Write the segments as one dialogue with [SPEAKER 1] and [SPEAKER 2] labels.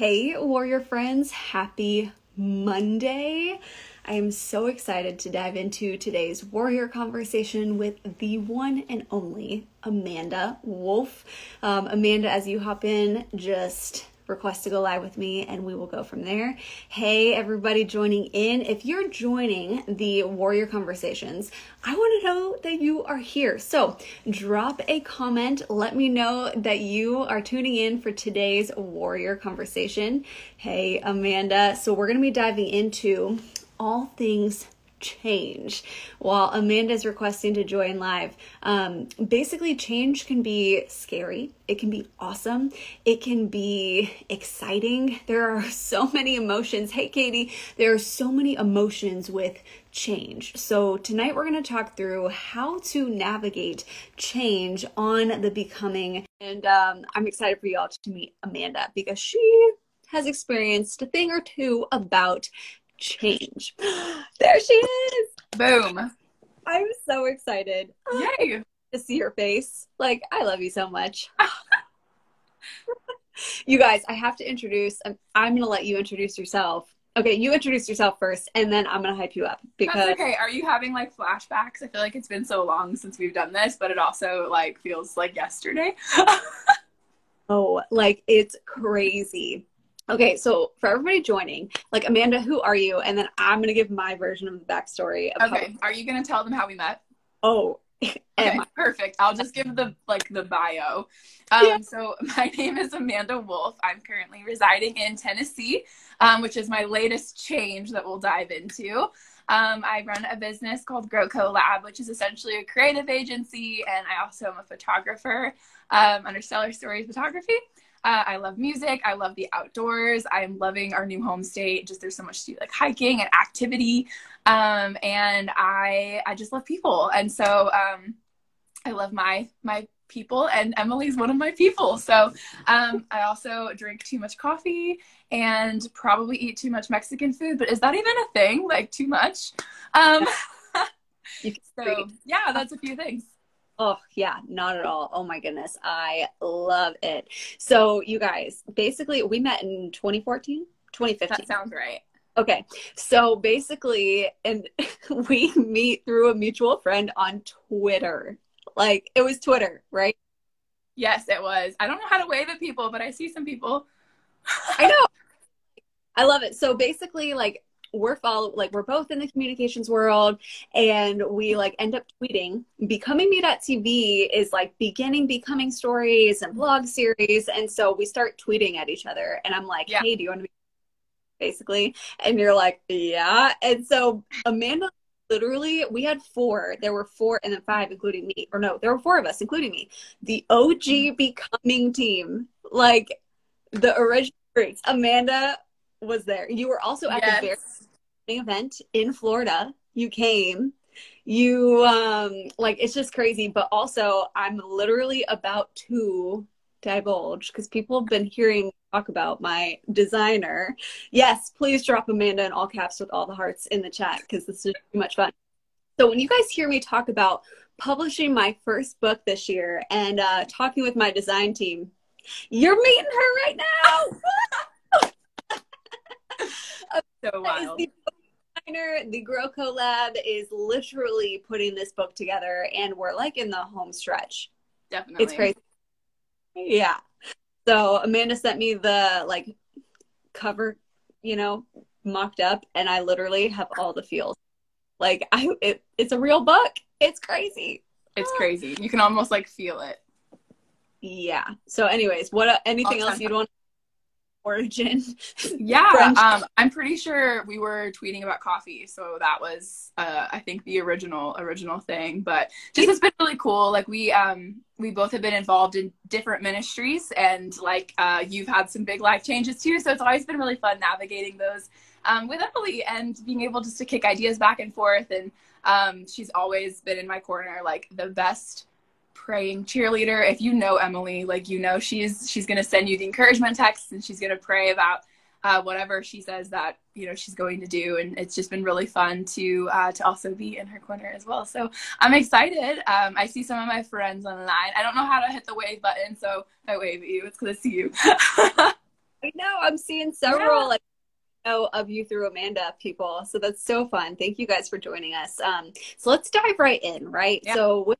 [SPEAKER 1] Hey, warrior friends, happy Monday. I am so excited to dive into today's warrior conversation with the one and only Amanda Wolfe. Um, Amanda, as you hop in, just request to go live with me and we will go from there. Hey, everybody joining in. If you're joining the Warrior Conversations, I want to know that you are here. So drop a comment. Let me know that you are tuning in for today's Warrior Conversation. Hey, Amanda. So we're going to be diving into all things change while Amanda's requesting to join live. Um, basically, change can be scary, it can be awesome, it can be exciting. There are so many emotions. Hey, Katie, there are so many emotions with change. So, tonight we're going to talk through how to navigate change on the becoming. And um, I'm excited for y'all to meet Amanda because she has experienced a thing or two about change. there she is.
[SPEAKER 2] Boom.
[SPEAKER 1] I'm so excited.
[SPEAKER 2] Yay.
[SPEAKER 1] To see your face. Like, I love you so much. you guys, I have to introduce, I'm, I'm going to let you introduce yourself. Okay, you introduce yourself first, and then I'm gonna hype you up because.
[SPEAKER 2] That's okay. Are you having like flashbacks? I feel like it's been so long since we've done this, but it also like feels like yesterday.
[SPEAKER 1] oh, like it's crazy. Okay, so for everybody joining, like Amanda, who are you? And then I'm gonna give my version of the backstory.
[SPEAKER 2] Of okay, are you gonna tell them how we met?
[SPEAKER 1] Oh,
[SPEAKER 2] okay, perfect. I'll just give the like the bio. Um, yeah. So my name is Amanda Wolfe. I'm currently residing in Tennessee, um, which is my latest change that we'll dive into. Um, I run a business called GrowCo Lab, which is essentially a creative agency, and I also am a photographer um, under Stellar Stories Photography. Uh, I love music. I love the outdoors. I'm loving our new home state. Just there's so much to do, like hiking and activity. Um, and I I just love people. And so um, I love my my people and Emily's one of my people. So um, I also drink too much coffee and probably eat too much Mexican food. But is that even a thing? Like too much? Um, so yeah, that's a few things.
[SPEAKER 1] Oh, yeah, not at all. Oh my goodness. I love it. So, you guys, basically, we met in 2014, 2015.
[SPEAKER 2] That sounds right.
[SPEAKER 1] Okay. So, basically, and we meet through a mutual friend on Twitter. Like, it was Twitter, right?
[SPEAKER 2] Yes, it was. I don't know how to wave at people, but I see some people.
[SPEAKER 1] I know. I love it. So, basically, like, we're follow like we're both in the communications world and we like end up tweeting. Becoming me.tv is like beginning becoming stories and blog series and so we start tweeting at each other and i'm like yeah. hey do you want to be basically? And you're like yeah. And so amanda literally we had four. There were four and then five including me. Or no there were four of us including me. The og mm-hmm. becoming team. Like the original roots amanda was there you were also at yes. the very event in Florida. You came. You um like it's just crazy, but also I'm literally about to divulge because people have been hearing talk about my designer. Yes, please drop Amanda in all caps with all the hearts in the chat because this is too much fun. So when you guys hear me talk about publishing my first book this year and uh, talking with my design team, you're meeting her right now.
[SPEAKER 2] So wild.
[SPEAKER 1] The, the GrowCo Lab is literally putting this book together, and we're like in the home stretch.
[SPEAKER 2] Definitely,
[SPEAKER 1] it's crazy. Yeah. So Amanda sent me the like cover, you know, mocked up, and I literally have all the feels. Like I, it, it's a real book. It's crazy.
[SPEAKER 2] It's ah. crazy. You can almost like feel it.
[SPEAKER 1] Yeah. So, anyways, what anything else you'd want? Origin.
[SPEAKER 2] yeah, um, I'm pretty sure we were tweeting about coffee, so that was, uh, I think, the original original thing. But just it's been really cool. Like we, um, we both have been involved in different ministries, and like uh, you've had some big life changes too. So it's always been really fun navigating those um, with Emily and being able just to kick ideas back and forth. And um, she's always been in my corner, like the best praying cheerleader. If you know Emily, like you know she's she's gonna send you the encouragement texts and she's gonna pray about uh, whatever she says that you know she's going to do, and it's just been really fun to uh, to also be in her corner as well. So I'm excited. Um, I see some of my friends online. I don't know how to hit the wave button, so I wave at you, it's because I see you.
[SPEAKER 1] I know I'm seeing several yeah. like know of you through Amanda people. So that's so fun. Thank you guys for joining us. Um, so let's dive right in, right? Yeah. So with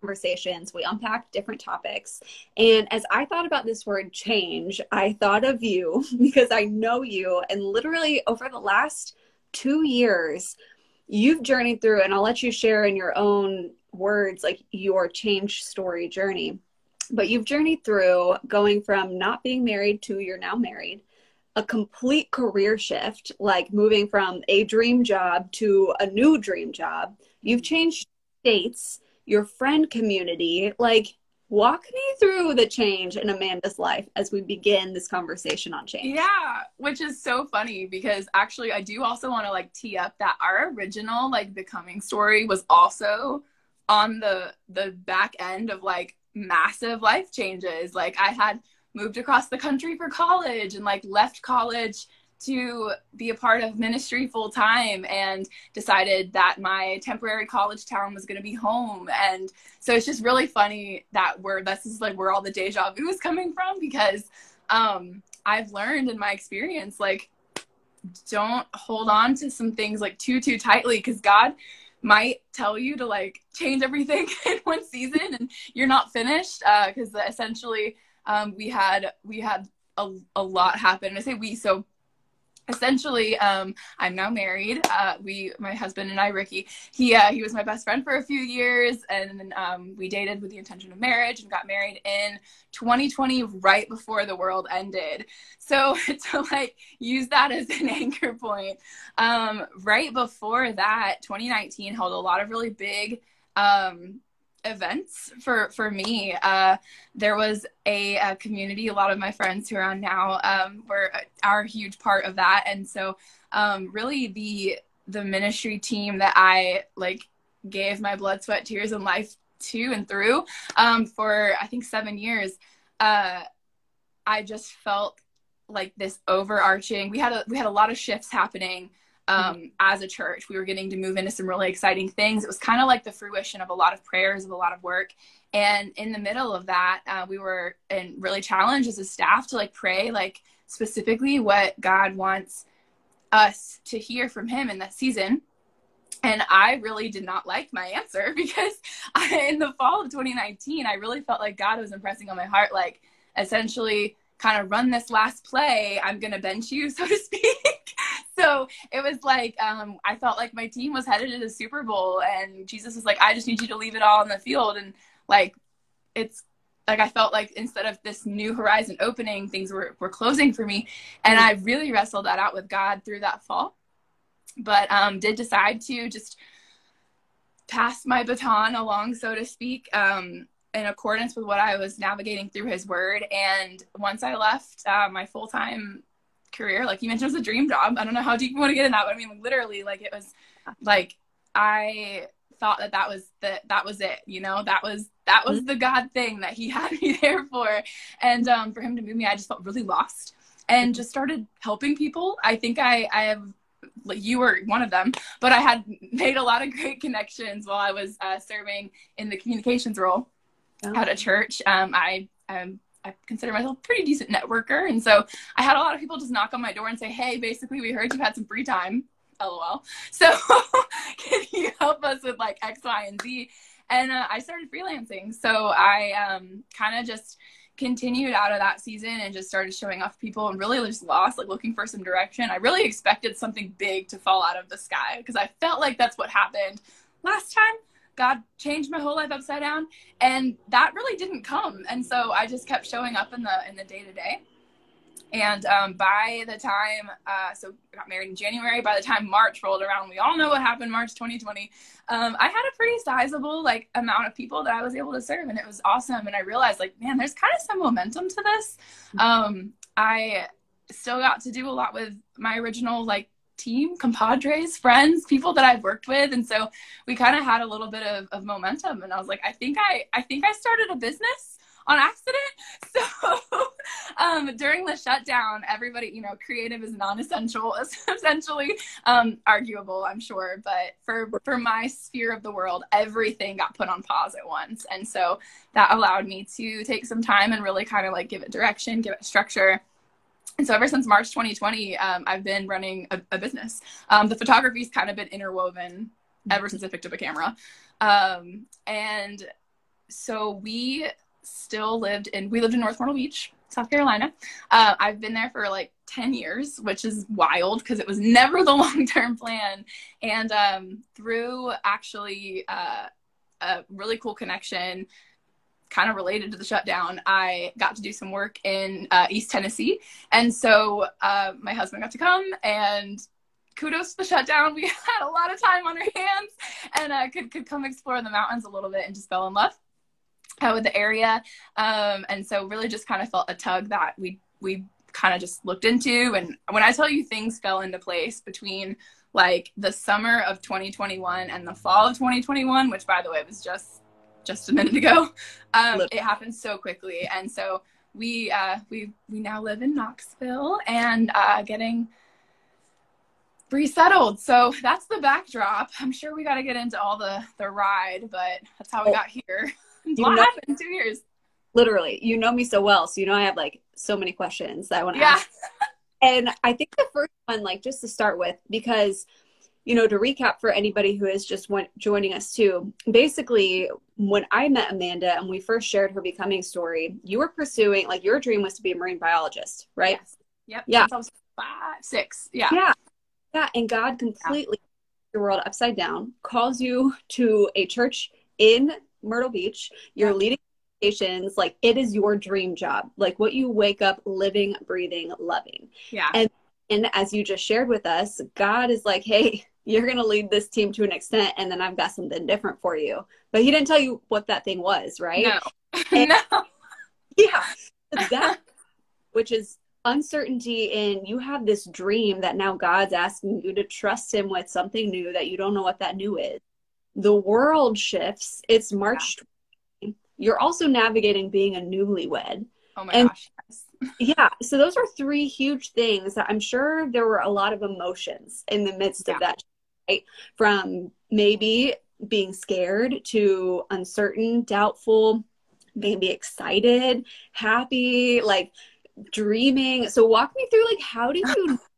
[SPEAKER 1] conversations, we unpacked different topics. And as I thought about this word change, I thought of you because I know you. And literally over the last two years, you've journeyed through, and I'll let you share in your own words, like your change story journey. But you've journeyed through going from not being married to you're now married a complete career shift, like moving from a dream job to a new dream job. You've changed states, your friend community. Like, walk me through the change in Amanda's life as we begin this conversation on change.
[SPEAKER 2] Yeah, which is so funny because actually, I do also want to like tee up that our original like becoming story was also on the the back end of like massive life changes. Like, I had moved across the country for college and like left college to be a part of ministry full time and decided that my temporary college town was going to be home and so it's just really funny that we're this is like where all the deja vu is coming from because um i've learned in my experience like don't hold on to some things like too too tightly because god might tell you to like change everything in one season and you're not finished because uh, essentially um, we had we had a, a lot happen. I say we, so essentially um, i'm now married. Uh, we my husband and i ricky he uh, he was my best friend for a few years and um, we dated with the intention of marriage and got married in 2020 right before the world ended. So to like use that as an anchor point um, right before that 2019 held a lot of really big um, events for for me. Uh, there was a, a, community. A lot of my friends who are on now um, were are a huge part of that, and so um, really the the ministry team that I like gave my blood, sweat, tears, and life to and through um, for I think seven years. Uh, I just felt like this overarching. We had a we had a lot of shifts happening um, as a church. We were getting to move into some really exciting things. It was kind of like the fruition of a lot of prayers, of a lot of work. And in the middle of that, uh, we were and really challenged as a staff to like pray, like specifically what God wants us to hear from Him in that season. And I really did not like my answer because I, in the fall of 2019, I really felt like God was impressing on my heart, like essentially kind of run this last play. I'm going to bench you, so to speak. so it was like um, I felt like my team was headed to the Super Bowl, and Jesus was like, "I just need you to leave it all on the field." And like, it's like I felt like instead of this new horizon opening, things were were closing for me, and I really wrestled that out with God through that fall. But um, did decide to just pass my baton along, so to speak. Um, in accordance with what I was navigating through His Word, and once I left uh, my full time career. Like you mentioned, it was a dream job. I don't know how deep you want to get in that, but I mean, like, literally, like it was like I thought that that was that that was it. You know, that was that was mm-hmm. the God thing that He had me there for, and um, for Him to move me, I just felt really lost and just started helping people. I think I I have like you were one of them, but I had made a lot of great connections while I was uh, serving in the communications role oh. at a church. Um, I um, I consider myself a pretty decent networker. And so I had a lot of people just knock on my door and say, Hey, basically, we heard you had some free time. LOL. So can you help us with like X, Y, and Z? And uh, I started freelancing. So I um, kind of just continued out of that season and just started showing off people and really just lost, like looking for some direction. I really expected something big to fall out of the sky because I felt like that's what happened last time. God changed my whole life upside down, and that really didn't come. And so I just kept showing up in the in the day to day. And um, by the time, uh, so I got married in January. By the time March rolled around, we all know what happened March 2020. Um, I had a pretty sizable like amount of people that I was able to serve, and it was awesome. And I realized, like, man, there's kind of some momentum to this. Um, I still got to do a lot with my original like team, compadres, friends, people that I've worked with. And so we kind of had a little bit of, of momentum. And I was like, I think I, I think I started a business on accident. So um, during the shutdown, everybody, you know, creative is non-essential, essentially um, arguable, I'm sure. But for for my sphere of the world, everything got put on pause at once, and so that allowed me to take some time and really kind of like give it direction, give it structure and so ever since March 2020, um, I've been running a, a business. Um, the photography's kind of been interwoven ever since I picked up a camera. Um, and so we still lived in, we lived in North Myrtle Beach, South Carolina. Uh, I've been there for like 10 years, which is wild because it was never the long-term plan. And um, through actually uh, a really cool connection kind of related to the shutdown, I got to do some work in uh, East Tennessee. And so uh, my husband got to come and kudos to the shutdown. We had a lot of time on our hands and uh, could, could come explore the mountains a little bit and just fell in love uh, with the area. Um, and so really just kind of felt a tug that we, we kind of just looked into. And when I tell you things fell into place between like the summer of 2021 and the fall of 2021, which by the way was just just a minute ago. Um, it happened so quickly, and so we uh, we we now live in Knoxville and uh, getting resettled. So that's the backdrop. I'm sure we got to get into all the the ride, but that's how we oh, got here. what happened in two years?
[SPEAKER 1] Literally, you know me so well, so you know I have like so many questions that I want to yeah. ask. and I think the first one, like just to start with, because you know, to recap for anybody who is just joining us too, basically, when I met Amanda and we first shared her becoming story, you were pursuing, like, your dream was to be a marine biologist, right?
[SPEAKER 2] Yes. Yep. Yeah. Since I was five, six. Yeah.
[SPEAKER 1] Yeah. Yeah. And God completely yeah. your world upside down, calls you to a church in Myrtle Beach. You're yeah. leading stations. Like, it is your dream job, like what you wake up living, breathing, loving.
[SPEAKER 2] Yeah.
[SPEAKER 1] And and as you just shared with us, God is like, hey, you're going to lead this team to an extent and then I've got something different for you. But he didn't tell you what that thing was, right?
[SPEAKER 2] No. And, no.
[SPEAKER 1] Yeah. That which is uncertainty and you have this dream that now God's asking you to trust him with something new that you don't know what that new is. The world shifts. It's March. Yeah. You're also navigating being a newlywed.
[SPEAKER 2] Oh my and, gosh.
[SPEAKER 1] yeah. So those are three huge things that I'm sure there were a lot of emotions in the midst yeah. of that right? From maybe being scared to uncertain, doubtful, maybe excited, happy, like dreaming. So walk me through like how did you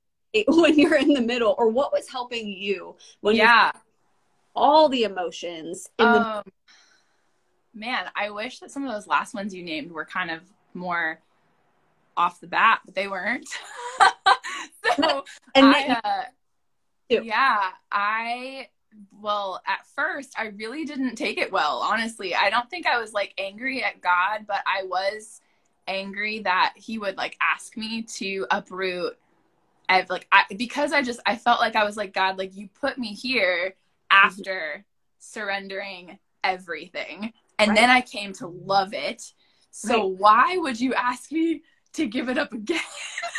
[SPEAKER 1] when you're in the middle or what was helping you when
[SPEAKER 2] yeah
[SPEAKER 1] all the emotions
[SPEAKER 2] um, the- man i wish that some of those last ones you named were kind of more off the bat but they weren't so and I, uh, yeah, I well, at first I really didn't take it well, honestly. I don't think I was like angry at God, but I was angry that he would like ask me to uproot I've like I because I just I felt like I was like God like you put me here after mm-hmm. surrendering everything and right. then I came to love it. So right. why would you ask me to give it up again?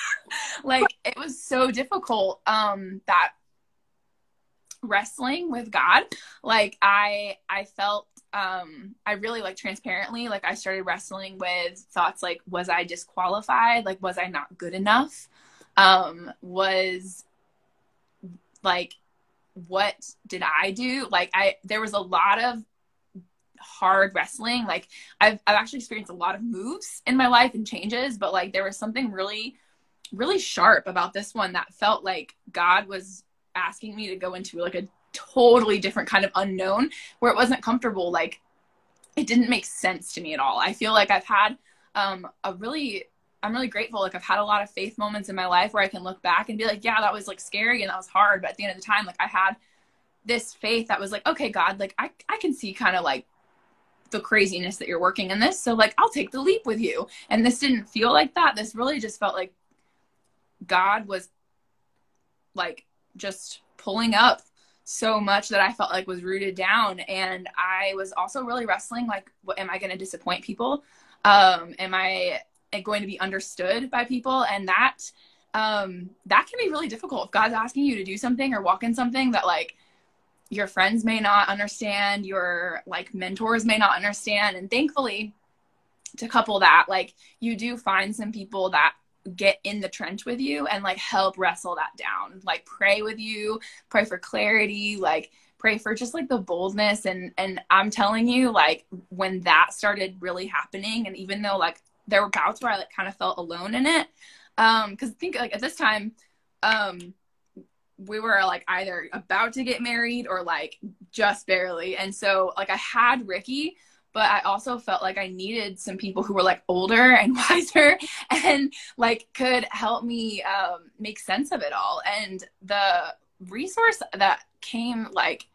[SPEAKER 2] like it was so difficult um that wrestling with God. Like I I felt um I really like transparently like I started wrestling with thoughts like was I disqualified? Like was I not good enough? Um was like what did I do? Like I there was a lot of hard wrestling. Like I've I've actually experienced a lot of moves in my life and changes, but like there was something really really sharp about this one that felt like God was asking me to go into like a totally different kind of unknown where it wasn't comfortable like it didn't make sense to me at all. I feel like I've had um a really I'm really grateful. Like I've had a lot of faith moments in my life where I can look back and be like, yeah, that was like scary and that was hard. But at the end of the time, like I had this faith that was like, okay, God, like I, I can see kind of like the craziness that you're working in this. So like I'll take the leap with you. And this didn't feel like that. This really just felt like God was like just pulling up so much that I felt like was rooted down. And I was also really wrestling like, what am I going to disappoint people? Um, am I going to be understood by people? And that, um, that can be really difficult if God's asking you to do something or walk in something that like your friends may not understand, your like mentors may not understand. And thankfully, to couple that, like you do find some people that get in the trench with you and like help wrestle that down. Like pray with you pray for clarity like pray for just like the boldness. And and i'm telling you like when that started really happening and even though like there were bouts where i like kind of felt alone in it um because think like at this time um we were like either about to get married or like just barely. And so like i had ricky but I also felt like I needed some people who were like older and wiser and like could help me um, make sense of it all. And the resource that came like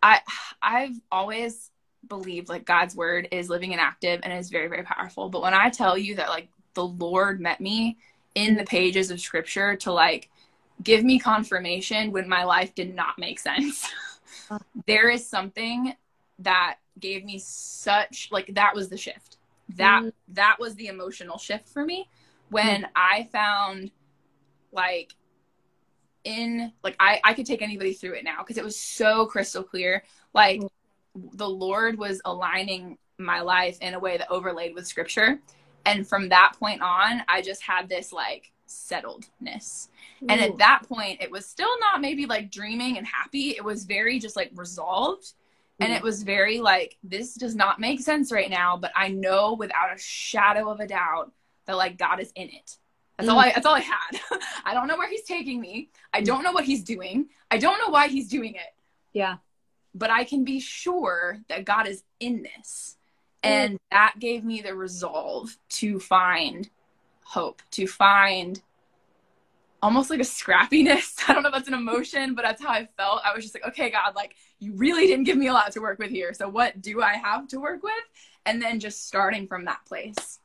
[SPEAKER 2] I I've always believed like God's word is living and active and is very very powerful. But when I tell you that like the Lord met me in the pages of scripture to like give me confirmation when my life did not make sense. there is something that gave me such like that was the shift that mm. that was the emotional shift for me when mm. i found like in like i i could take anybody through it now because it was so crystal clear like mm. the lord was aligning my life in a way that overlaid with scripture and from that point on i just had this like settledness Ooh. and at that point it was still not maybe like dreaming and happy it was very just like resolved and it was very like, this does not make sense right now, but I know without a shadow of a doubt that like God is in it. That's mm. all I that's all I had. I don't know where he's taking me. I don't know what he's doing. I don't know why he's doing it.
[SPEAKER 1] Yeah.
[SPEAKER 2] But I can be sure that God is in this. Mm. And that gave me the resolve to find hope, to find almost like a scrappiness. I don't know if that's an emotion, but that's how I felt. I was just like, okay, God, like you really didn't give me a lot to work with here. So what do I have to work with? And then just starting from that place.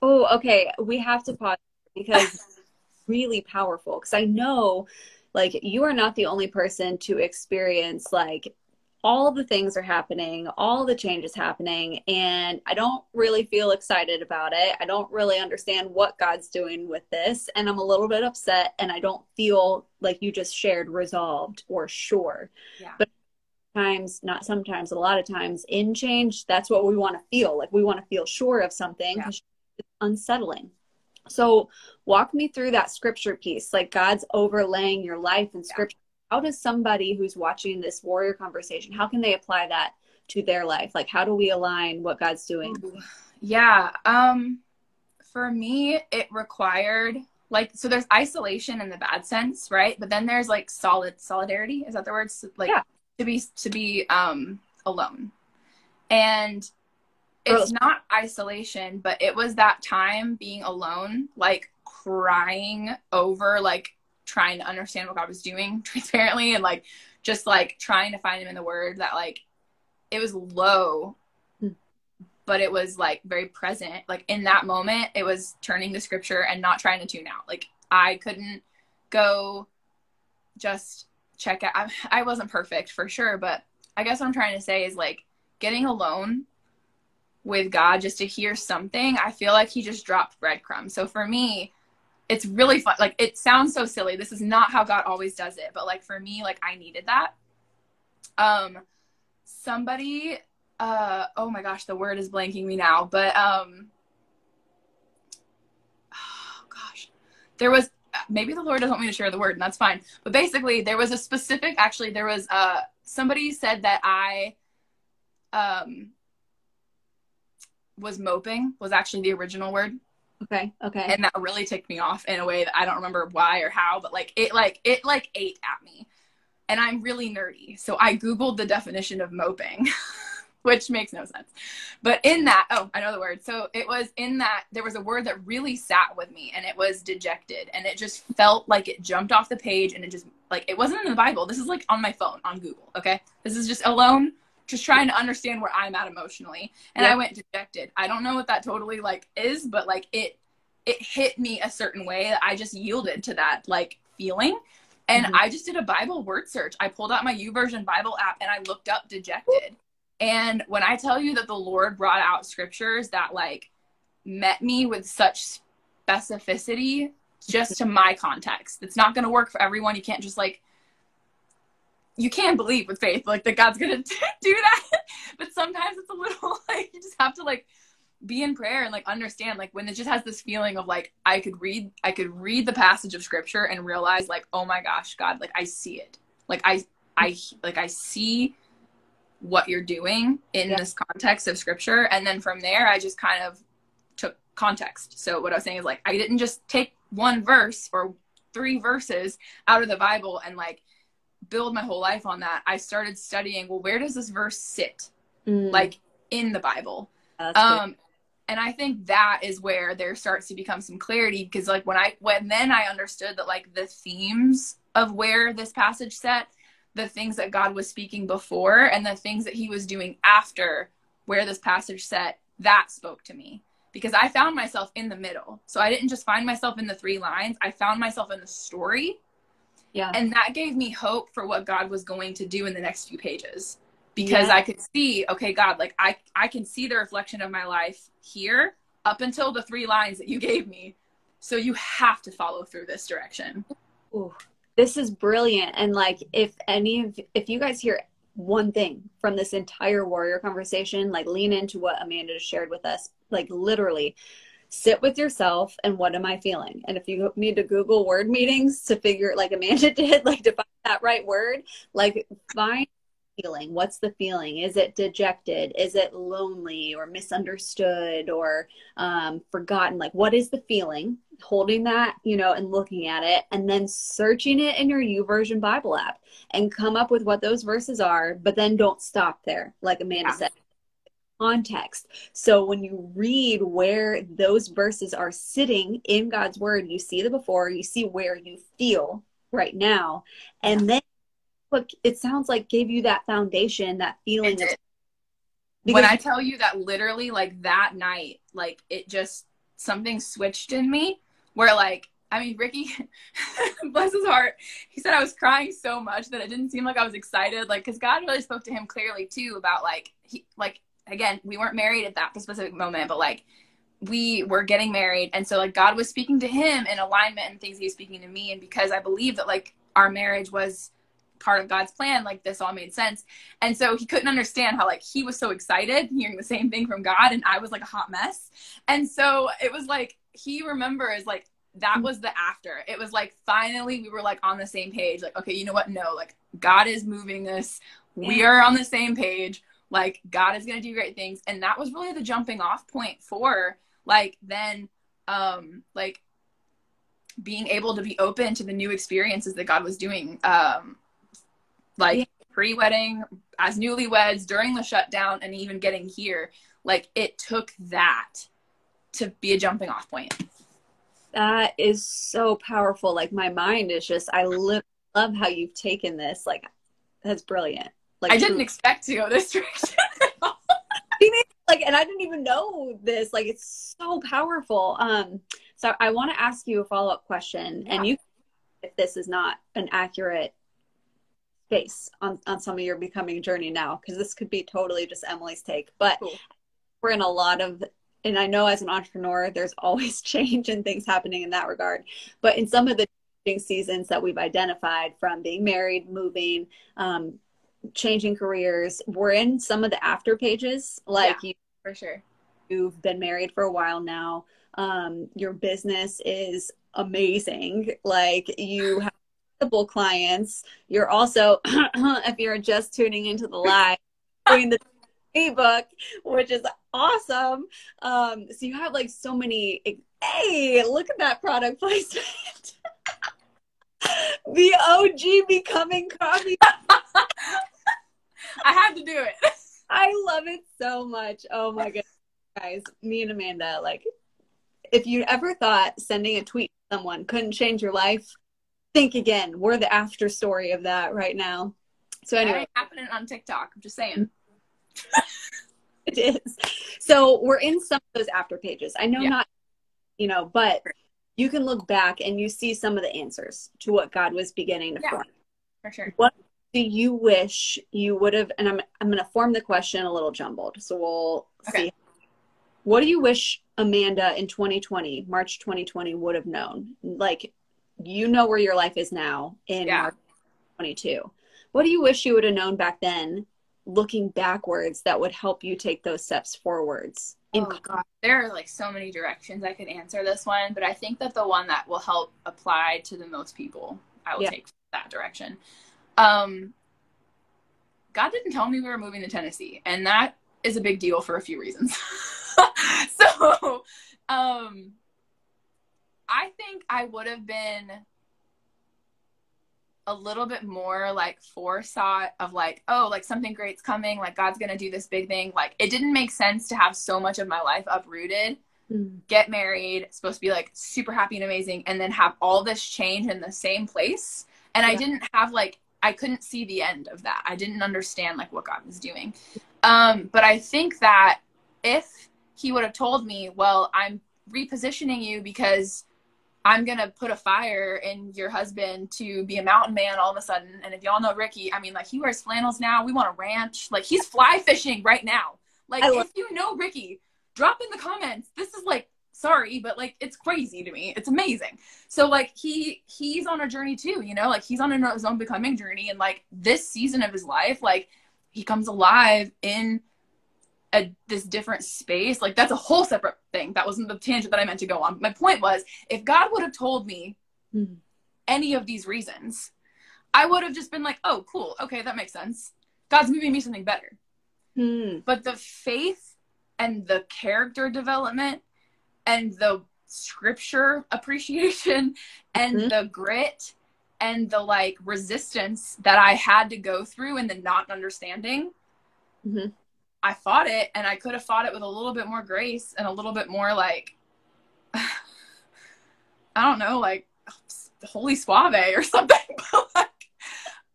[SPEAKER 1] Oh, okay. We have to pause because really powerful. Because I know like you are not the only person to experience like all the things are happening, all the changes happening, and I don't really feel excited about it. I don't really understand what God's doing with this, and I'm a little bit upset, and I don't feel like you just shared resolved or sure. Yeah. But times, not sometimes, a lot of times in change, that's what we want to feel. Like we want to feel sure of something yeah. it's unsettling. So walk me through that scripture piece, like God's overlaying your life in scripture. How does somebody who's watching this warrior conversation how can they apply that to their life? Like how do we align what god's doing?
[SPEAKER 2] Yeah um for me it required like so there's isolation in the bad sense right? But then there's like solid solidarity is that the word? Like yeah. to be to be um alone. And it's not isolation but it was that time being alone like crying over like trying to understand what God was doing transparently and like just like trying to find him in the word that like it was low hmm. but it was like very present. Like in that moment it was turning to scripture and not trying to tune out. Like i couldn't go just check out I, I wasn't perfect for sure but i guess what i'm trying to say is like getting alone with god just to hear something i feel like he just dropped breadcrumbs. So for me it's really fun. Like it sounds so silly. This is not how God always does it, but like for me, like I needed that. Um, somebody, uh, oh my gosh, the word is blanking me now, but um, oh gosh, there was maybe the Lord doesn't want me to share the word, and that's fine. But basically, there was a specific. Actually, there was uh somebody said that I, um, was moping was actually the original word.
[SPEAKER 1] Okay. Okay.
[SPEAKER 2] And that really ticked me off in a way that I don't remember why or how, but like it like it like ate at me. And I'm really nerdy. So I Googled the definition of moping. which makes no sense. But in that, oh, I know the word. So it was in that there was a word that really sat with me and it was dejected. And it just felt like it jumped off the page and it just like it wasn't in the Bible. This is like on my phone on Google. Okay. This is just alone, just trying to understand where I'm at emotionally. And I went dejected. I don't know what that totally like is, but like it it hit me a certain way that I just yielded to that like feeling. And mm-hmm. I just did a Bible word search. I pulled out my YouVersion Bible app and I looked up dejected. And when I tell you that the Lord brought out scriptures that like met me with such specificity just to my context, it's not going to work for everyone. You can't just like, you can believe with faith, like that God's going to do that. but sometimes it's a little like, you just have to like be in prayer and like understand like when it just has this feeling of like I could read I could read the passage of scripture and realize like oh my gosh God like I see it like I I like I see what you're doing in yeah. this context of scripture. And then from there, I just kind of took context. So what I was saying is like, I didn't just take one verse or three verses out of the Bible and like build my whole life on that. I started studying, well, where does this verse sit? Mm. Like in the Bible. um, and I think that is where there starts to become some clarity because like when I when then I understood that like the themes of where this passage set the things that God was speaking before and the things that he was doing after where this passage set, that spoke to me because I found myself in the middle. So I didn't just find myself in the three lines, I found myself in the story. Yeah. And that gave me hope for what God was going to do in the next few pages because yeah. I could see, okay, God, like I I can see the reflection of my life here up until the three lines that you gave me. So you have to follow through this direction.
[SPEAKER 1] Ooh, this is brilliant and like if any of if you guys hear one thing from this entire warrior conversation like lean into what amanda just shared with us like literally sit with yourself and what am i feeling? And if you need to google word meetings to figure like amanda did like to find that right word like find feeling. What's the feeling? Is it dejected? Is it lonely or misunderstood or um, forgotten? Like what is the feeling? Holding that you know and looking at it and then searching it in your YouVersion bible app and come up with what those verses are but then don't stop there like amanda yeah. said context so when you read where those verses are sitting in god's word you see the before you see where you feel right now and then look, it sounds like gave you that foundation, that feeling. Of,
[SPEAKER 2] when I tell you that literally, like that night, like it just something switched in me where like I mean, Ricky, bless his heart, he said I was crying so much that it didn't seem like I was excited. Like, because God really spoke to him clearly too about like he like again we weren't married at that specific moment, but like we were getting married, and so like God was speaking to him in alignment and things He was speaking to me, and because I believe that like our marriage was part of God's plan, like this all made sense. And so he couldn't understand how like he was so excited hearing the same thing from God and I was like a hot mess. And so it was like he remembers like that was the after. It was like finally we were like on the same page. Like, okay, you know what? No, like God is moving this. We are on the same page. Like God is gonna do great things. And that was really the jumping off point for like then um like being able to be open to the new experiences that God was doing um like pre-wedding as newlyweds during the shutdown and even getting here. Like it took that to be a jumping off point.
[SPEAKER 1] That is so powerful. Like my mind is just i love how you've taken this. Like that's brilliant like
[SPEAKER 2] i didn't expect to go this direction
[SPEAKER 1] like and i didn't even know this like it's so powerful um so i want to ask you a follow-up question yeah. and you if this is not an accurate space on, on some of your becoming journey now because this could be totally just emily's take but cool. we're in a lot of and i know as an entrepreneur there's always change and things happening in that regard but in some of the changing seasons that we've identified from being married moving um, changing careers we're in some of the after pages like
[SPEAKER 2] yeah, you for sure
[SPEAKER 1] you've been married for a while now um, your business is amazing like you have multiple clients. You're also, if you're just tuning into the live, doing the ebook, which is awesome. Um, so you have like so many. Hey, look at that product placement. the OG becoming coffee.
[SPEAKER 2] I had to do it.
[SPEAKER 1] I love it so much. Oh my goodness, guys, me and Amanda, like, if you ever thought sending a tweet to someone couldn't change your life, think again. We're the after story of that right now. So anyway,
[SPEAKER 2] happening on TikTok. I'm just saying.
[SPEAKER 1] it is. So we're in some of those after pages. I know yeah. not, you know, but you can look back and you see some of the answers to what God was beginning to
[SPEAKER 2] yeah,
[SPEAKER 1] form.
[SPEAKER 2] For sure.
[SPEAKER 1] What do you wish you would have? And I'm I'm going to form the question a little jumbled, so we'll okay. see. What do you wish Amanda in 2020, March 2020, would have known? Like, you know where your life is now in yeah. March 22. What do you wish you would have known back then, looking backwards, that would help you take those steps forwards?
[SPEAKER 2] oh god, there are like so many directions I could answer this one, but I think that the one that will help apply to the most people, I will yeah. take that direction. Um, God didn't tell me we were moving to Tennessee, and that is a big deal for a few reasons. so, um, I think I would have been a little bit more like forethought of like, oh, like something great's coming, like God's gonna do this big thing. Like it didn't make sense to have so much of my life uprooted, mm. get married, supposed to be like super happy and amazing, and then have all this change in the same place. And yeah. I didn't have like I couldn't see the end of that. I didn't understand like what God was doing. Um, but I think that if he would have told me, well, I'm repositioning you because I'm gonna put a fire in your husband to be a mountain man all of a sudden. And if y'all know Ricky, I mean, like he wears flannels now. We want a ranch. Like he's fly fishing right now. Like if you know Ricky, drop in the comments. This is like sorry, but like it's crazy to me. It's amazing. So like he he's on a journey too, you know, like he's on his own becoming journey, and like this season of his life, like he comes alive in a this different space like that's a whole separate thing that wasn't the tangent that i meant to go on my point was if god would have told me mm-hmm. any of these reasons i would have just been like oh cool okay that makes sense god's moving me something better mm. but the faith and the character development and the scripture appreciation and mm-hmm. the grit and the like resistance that i had to go through and the not understanding mm-hmm I fought it and I could have fought it with a little bit more grace and a little bit more like I don't know, like holy suave or something. but like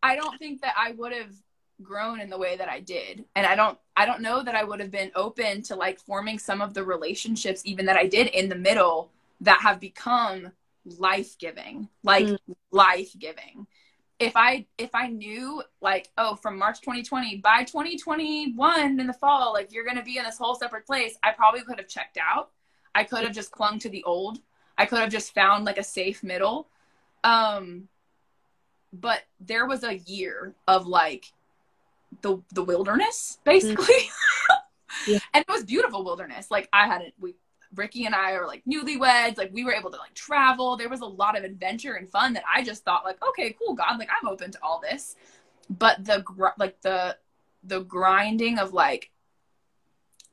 [SPEAKER 2] I don't think that I would have grown in the way that I did. And I don't I don't know that I would have been open to like forming some of the relationships even that I did in the middle that have become life-giving. Like mm. life-giving if I if I knew like oh from March 2020 by 2021 in the fall like you're gonna be in this whole separate place, I probably could have checked out. I could have just clung to the old. I could have just found like a safe middle. Um, but there was a year of like the the wilderness basically. Mm-hmm. Yeah. and it was beautiful wilderness. Like I hadn't we Ricky and I are like newlyweds. Like we were able to like travel. There was a lot of adventure and fun that I just thought like, okay, cool, God, like I'm open to all this. But the gr- like the the grinding of like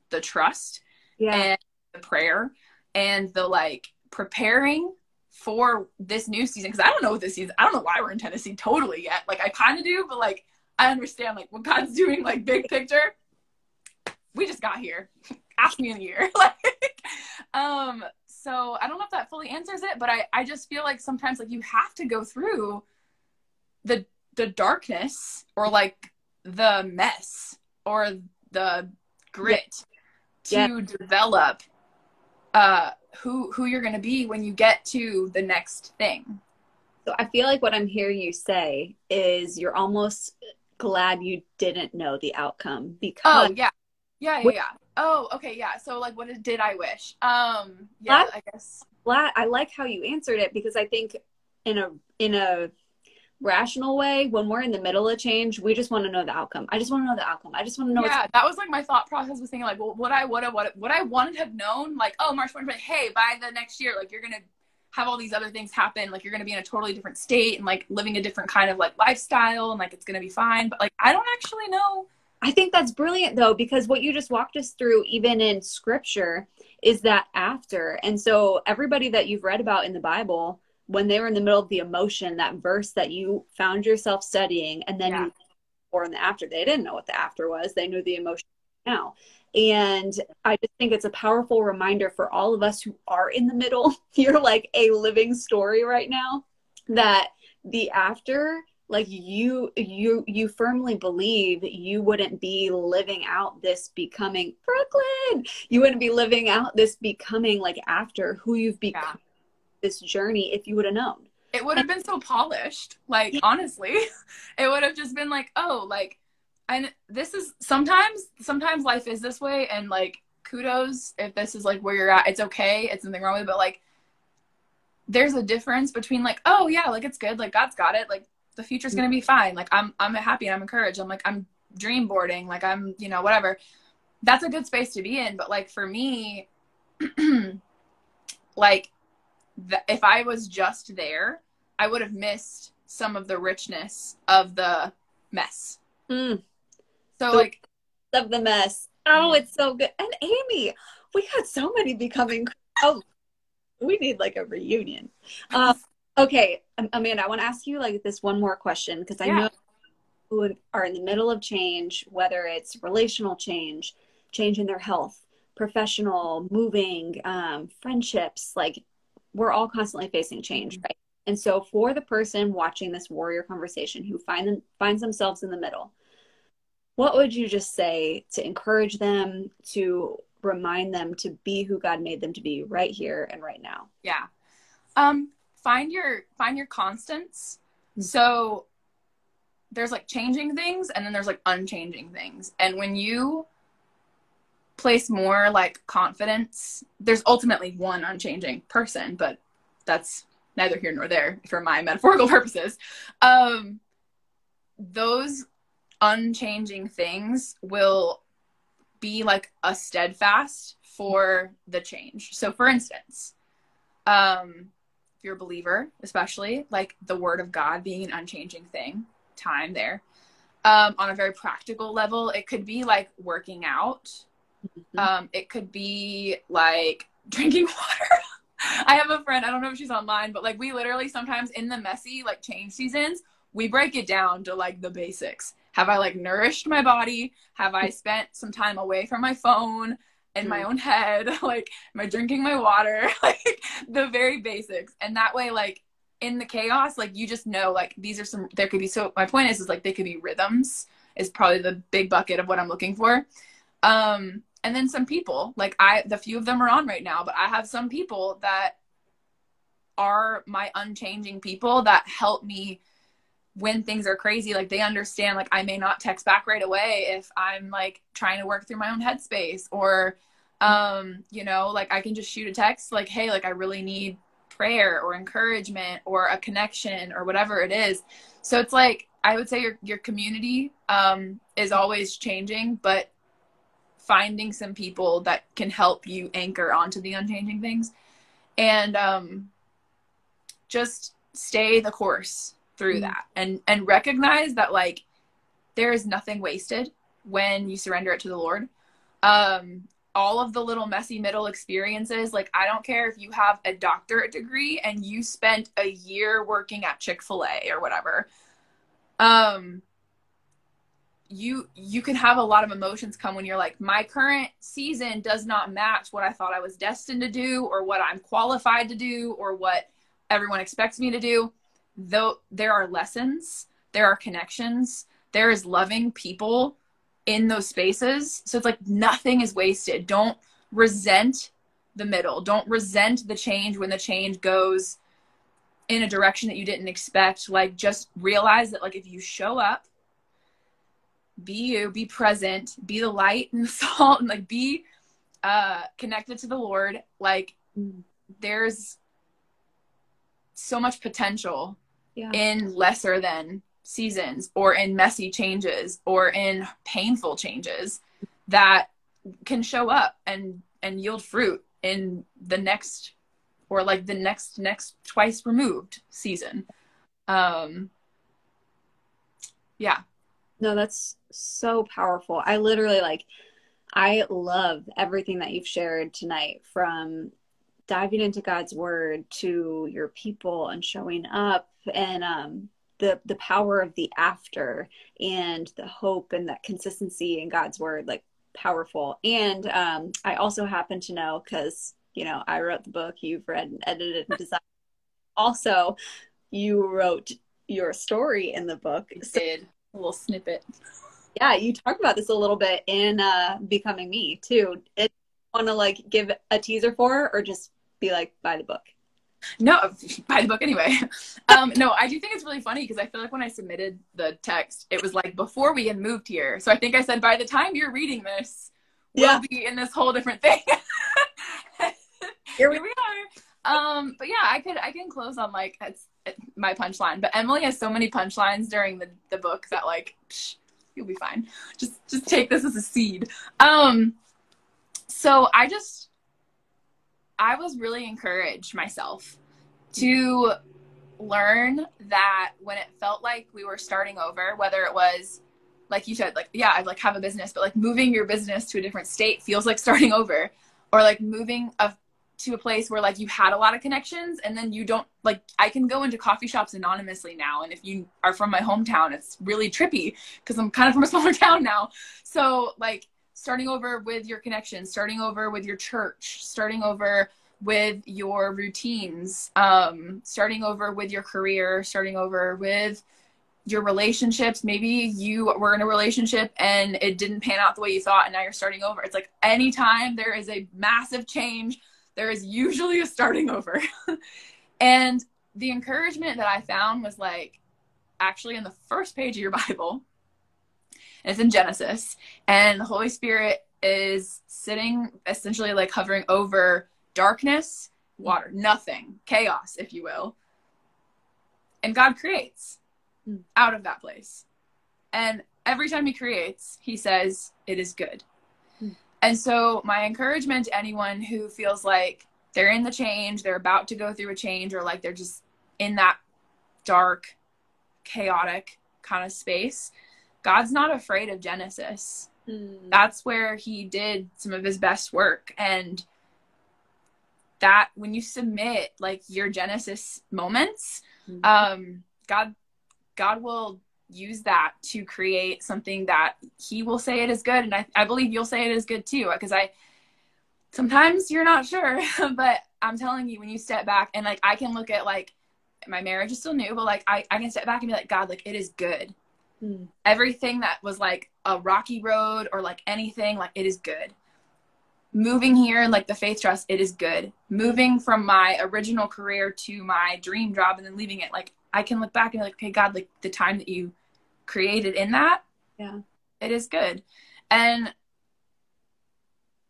[SPEAKER 2] the trust yeah. and the prayer and the like preparing for this new season because I don't know what this season. I don't know why we're in Tennessee totally yet. Like I kind of do, but like I understand like what God's doing, like big picture. We just got here. Ask me in a year. like um, so I don't know if that fully answers it, but I, I just feel like sometimes like you have to go through the the darkness or like the mess or the grit yeah. to yeah. develop uh who who you're gonna be when you get to the next thing.
[SPEAKER 1] So I feel like what I'm hearing you say is you're almost glad you didn't know the outcome because
[SPEAKER 2] Oh yeah. Yeah, yeah, yeah. Oh, okay, yeah. So like what did I wish? Um yeah, I guess.
[SPEAKER 1] glad I like how you answered it because I think in a in a rational way, when we're in the middle of change, we just want to know the outcome. I just want to know the outcome. I just want to know.
[SPEAKER 2] Yeah, that was like my thought process was thinking like, well, what I would have, what what I wanted to have known, like, oh, March 2020, hey, by the next year, like, you're gonna have all these other things happen, like, you're gonna be in a totally different state and like living a different kind of like lifestyle, and like it's gonna be fine. But like, I don't actually know
[SPEAKER 1] I think that's brilliant though, because what you just walked us through, even in scripture, is that after. And so, everybody that you've read about in the Bible, when they were in the middle of the emotion, that verse that you found yourself studying, and then yeah. you, or in the after, they didn't know what the after was, they knew the emotion now. And I just think it's a powerful reminder for all of us who are in the middle. You're like a living story right now that the after like you you you firmly believe you wouldn't be living out this becoming brooklyn you wouldn't be living out this becoming like after who you've become yeah. this journey if you would have known
[SPEAKER 2] it would have been so polished like honestly it would have just been like oh like and this is sometimes sometimes life is this way and like kudos if this is like where you're at. It's okay. It's nothing wrong with it but like there's a difference between like oh yeah like it's good. Like god's got it. Like the future's gonna be fine. Like i'm i'm happy and i'm encouraged. I'm like i'm dream boarding. Like i'm you know whatever. That's a good space to be in. But like for me like the, if i was just there i would have missed some of the richness of the mess. Mm. So the, like
[SPEAKER 1] of the mess oh it's so good and amy we had so many becoming oh we need like a reunion uh, Okay, Amanda, I want to ask you like this one more question because I yeah. know who are in the middle of change, whether it's relational change, change in their health, professional, moving, um, friendships. Like we're all constantly facing change, right? And so, for the person watching this warrior conversation who find them, finds themselves in the middle, what would you just say to encourage them, to remind them to be who God made them to be right here and right now?
[SPEAKER 2] Yeah. Um, find your find your constants. Mm-hmm. So there's like changing things and then there's like unchanging things. And when you place more like confidence, there's ultimately one unchanging person, but that's neither here nor there for my metaphorical purposes. Um, those unchanging things will be like a steadfast for the change. So, for instance, um, if you're a believer, especially like the word of God being an unchanging thing, time there. Um, on a very practical level, it could be like working out. Mm-hmm. Um, it could be like drinking water. I have a friend, I don't know if she's online, but like we literally sometimes in the messy like change seasons, we break it down to like the basics. Have I like nourished my body? Have I spent some time away from my phone? in my mm. own head like am i drinking my water like the very basics and that way like in the chaos like you just know like these are some there could be so my point is is like they could be rhythms is probably the big bucket of what i'm looking for um and then some people like i the few of them are on right now but i have some people that are my unchanging people that help me when things are crazy like they understand like i may not text back right away if i'm like trying to work through my own headspace or um you know like i can just shoot a text like hey like i really need prayer or encouragement or a connection or whatever it is. So it's like i would say your your community um is always changing but finding some people that can help you anchor onto the unchanging things and um just stay the course through mm-hmm. that and and recognize that like there is nothing wasted when you surrender it to the lord um all of the little messy middle experiences like i don't care if you have a doctorate degree and you spent a year working at chick-fil-a or whatever um you you can have a lot of emotions come when you're like my current season does not match what i thought i was destined to do or what i'm qualified to do or what everyone expects me to do though there are lessons, there are connections, there is loving people in those spaces. So it's like nothing is wasted. Don't resent the middle. Don't resent the change when the change goes in a direction that you didn't expect. Like just realize that like if you show up, be you, be present, be the light and the salt and like be uh connected to the Lord, like there's so much potential yeah. in lesser than seasons or in messy changes or in painful changes that can show up and and yield fruit in the next or like the next next twice removed season um yeah
[SPEAKER 1] No, that's so powerful. I literally like I love everything that you've shared tonight from diving into God's word to your people and showing up and um the the power of the after and the hope and that consistency in God's word like powerful. And um I also happen to know cuz you know, I wrote the book, you've read and edited and designed. also, you wrote your story in the book.
[SPEAKER 2] So, did a little snippet.
[SPEAKER 1] Yeah, you talk about this a little bit in uh, Becoming Me too. It want to like give a teaser for, or just be like, buy the book.
[SPEAKER 2] No, buy the book anyway. Um, no, I do think it's really funny because I feel like when I submitted the text, it was like before we had moved here. So I think I said, by the time you're reading this, we'll yeah. be in this whole different thing. here we are. Um, but yeah, I could I can close on like it's my punchline. But Emily has so many punchlines during the, the book that like psh, you'll be fine. Just just take this as a seed. Um so I just I was really encouraged myself to learn that when it felt like we were starting over, whether it was like you said, like yeah, I like have a business, but like moving your business to a different state feels like starting over, or like moving a to a place where like you had a lot of connections and then you don't like I can go into coffee shops anonymously now and if you are from my hometown it's really trippy because I'm kind of from a smaller town now. So like starting over with your connections, starting over with your church, starting over with your routines, um, starting over with your career, starting over with your relationships. Maybe you were in a relationship and it didn't pan out the way you thought, and now you're starting over. It's like anytime there is a massive change, there is usually a starting over. and the encouragement that I found was like actually in the first page of your Bible. It's in Genesis. And the Holy Spirit is sitting essentially like hovering over darkness, water, nothing, chaos, if you will. And God creates hmm. out of that place. And every time He creates, He says, It is good. And so, my encouragement to anyone who feels like they're in the change, they're about to go through a change, or like they're just in that dark, chaotic kind of space, God's not afraid of Genesis. Mm. That's where He did some of His best work. And that when you submit like your Genesis moments, mm-hmm. um, God, God will use that to create something that he will say it is good and i, I believe you'll say it is good too because i sometimes you're not sure but i'm telling you when you step back and like i can look at like my marriage is still new but like i, I can step back and be like god like it is good mm. everything that was like a rocky road or like anything like it is good moving here and like the faith trust it is good moving from my original career to my dream job and then leaving it like i can look back and be like okay god like the time that you created in that,
[SPEAKER 1] yeah,
[SPEAKER 2] it is good. And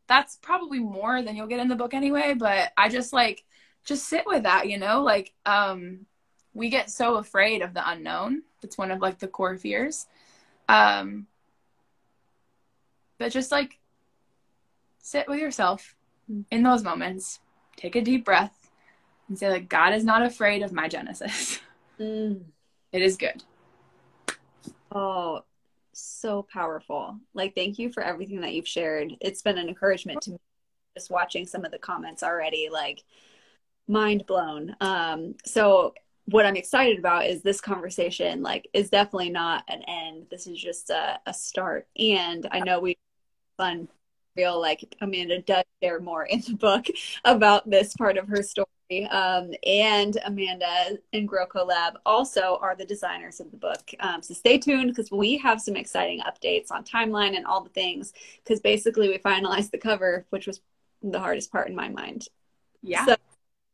[SPEAKER 2] that's probably more than you'll get in the book anyway, but I just like just sit with that, you know? Like um we get so afraid of the unknown. It's one of like the core fears. Um but just like sit with yourself in those moments. Take a deep breath and say like God is not afraid of my Genesis. Mm. It is good.
[SPEAKER 1] Oh, so powerful. Like, thank you for everything that you've shared. It's been an encouragement to me just watching some of the comments already, like, mind blown. Um, so, what I'm excited about is this conversation, like, is definitely not an end. This is just a, a start. And I know we fun real like Amanda does share more in the book about this part of her story um, and Amanda and GrowCo Lab also are the designers of the book. Um, so stay tuned because we have some exciting updates on timeline and all the things. Because basically, we finalized the cover, which was the hardest part in my mind.
[SPEAKER 2] Yeah.
[SPEAKER 1] So,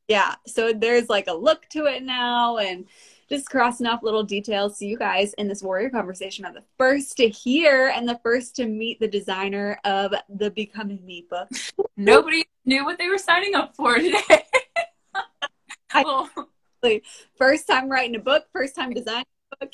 [SPEAKER 1] yeah. So there's like a look to it now, and just crossing off little details. So you guys in this warrior conversation are the first to hear and the first to meet the designer of the Becoming Me book.
[SPEAKER 2] Nobody knew what they were signing up for today.
[SPEAKER 1] I, first time writing a book, first time designing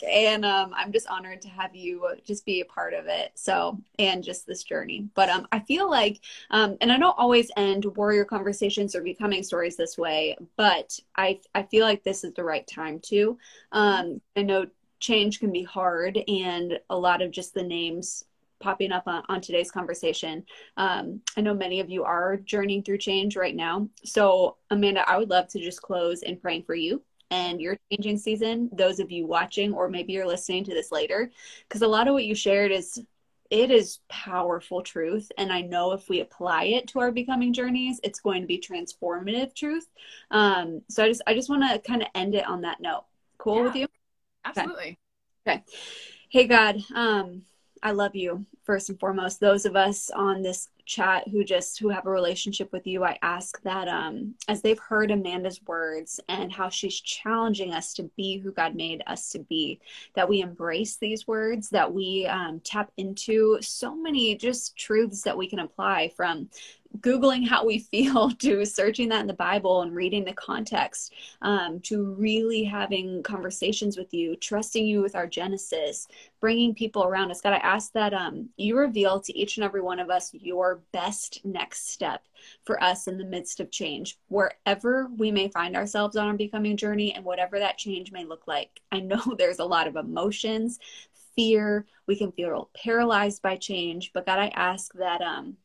[SPEAKER 1] and um, I'm just honored to have you just be a part of it. So, and just this journey. But um, I feel like, um, and I don't always end warrior conversations or becoming stories this way, but I I feel like this is the right time to. Um, I know change can be hard, and a lot of just the names popping up on, on today's conversation. Um, I know many of you are journeying through change right now. So, Amanda, I would love to just close in praying for you and your changing season, those of you watching, or maybe you're listening to this later, because a lot of what you shared is it is powerful truth and i know if we apply it to our becoming journeys it's going to be transformative truth. Um, so i just i just want to kind of end it on that note. Cool yeah, with you
[SPEAKER 2] absolutely.
[SPEAKER 1] Okay. okay. Hey god um I love you first and foremost. Those of us on this chat who just who have a relationship with you, I ask that um as they've heard Amanda's words and how she's challenging us to be who God made us to be, that we embrace these words, that we um, tap into so many just truths that we can apply from Googling how we feel to searching that in the Bible and reading the context um, to really having conversations with you, trusting you with our Genesis, bringing people around us. God, I ask that um, you reveal to each and every one of us your best next step for us in the midst of change, wherever we may find ourselves on our becoming journey and whatever that change may look like. I know there's a lot of emotions, fear, we can feel paralyzed by change, but God, I ask that um,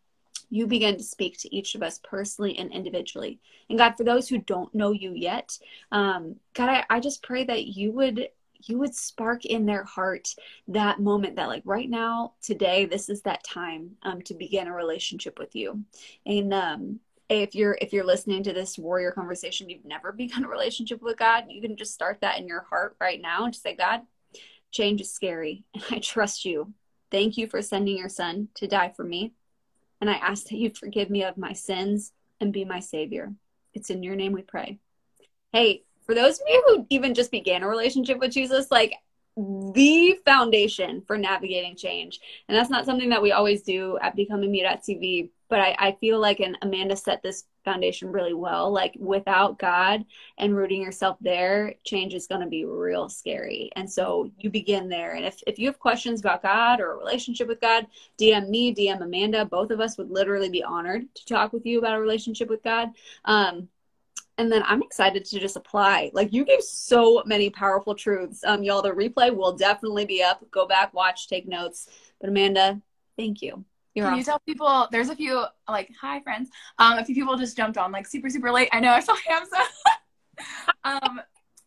[SPEAKER 1] you begin to speak to each of us personally and individually. And God, for those who don't know you yet, um, God, I, I just pray that you would you would spark in their heart that moment that like right now today this is that time um, to begin a relationship with you. And um, if you're if you're listening to this warrior conversation you've never begun a relationship with god you can just start that in your heart right now and just say god change is scary. And i trust you. Thank you for sending your son to die for me and I ask that you forgive me of my sins and be my savior. It's in your name we pray. Hey, for those of you who even just began a relationship with Jesus, like the foundation for navigating change. And that's not something that we always do at Becoming Me.tv, but I, I feel like and Amanda set this foundation really well. Like without God and rooting yourself there, change is going to be real scary. And so you begin there. And if, if you have questions about God or a relationship with God, DM me, DM Amanda. Both of us would literally be honored to talk with you about a relationship with God. Um, and then I'm excited to just apply. Like you gave so many powerful truths. Um, y'all, the replay will definitely be up. Go back, watch, take notes. But Amanda, thank you.
[SPEAKER 2] You're Can awesome. you tell people there's a few like hi friends. Um, a few people just jumped on like super super late. I know I saw Hamza. um,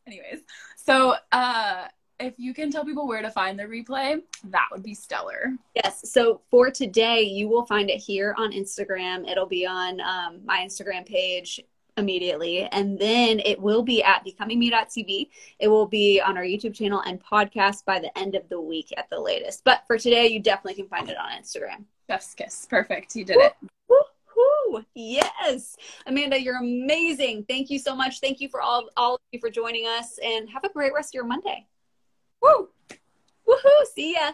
[SPEAKER 2] anyways, so uh, if you can tell people where to find the replay, that would be stellar.
[SPEAKER 1] Yes. So for today, you will find it here on Instagram. It'll be on um, my Instagram page immediately. And then it will be at becomingme.tv. It will be on our YouTube channel and podcast by the end of the week at the latest. But for today, you definitely can find it on Instagram.
[SPEAKER 2] Chef's kiss. Perfect. You did it.
[SPEAKER 1] Woo-hoo. Yes. Amanda, you're amazing. Thank you so much. Thank you for all, all of you for joining us and have a great rest of your Monday. Woo! Woohoo! See ya.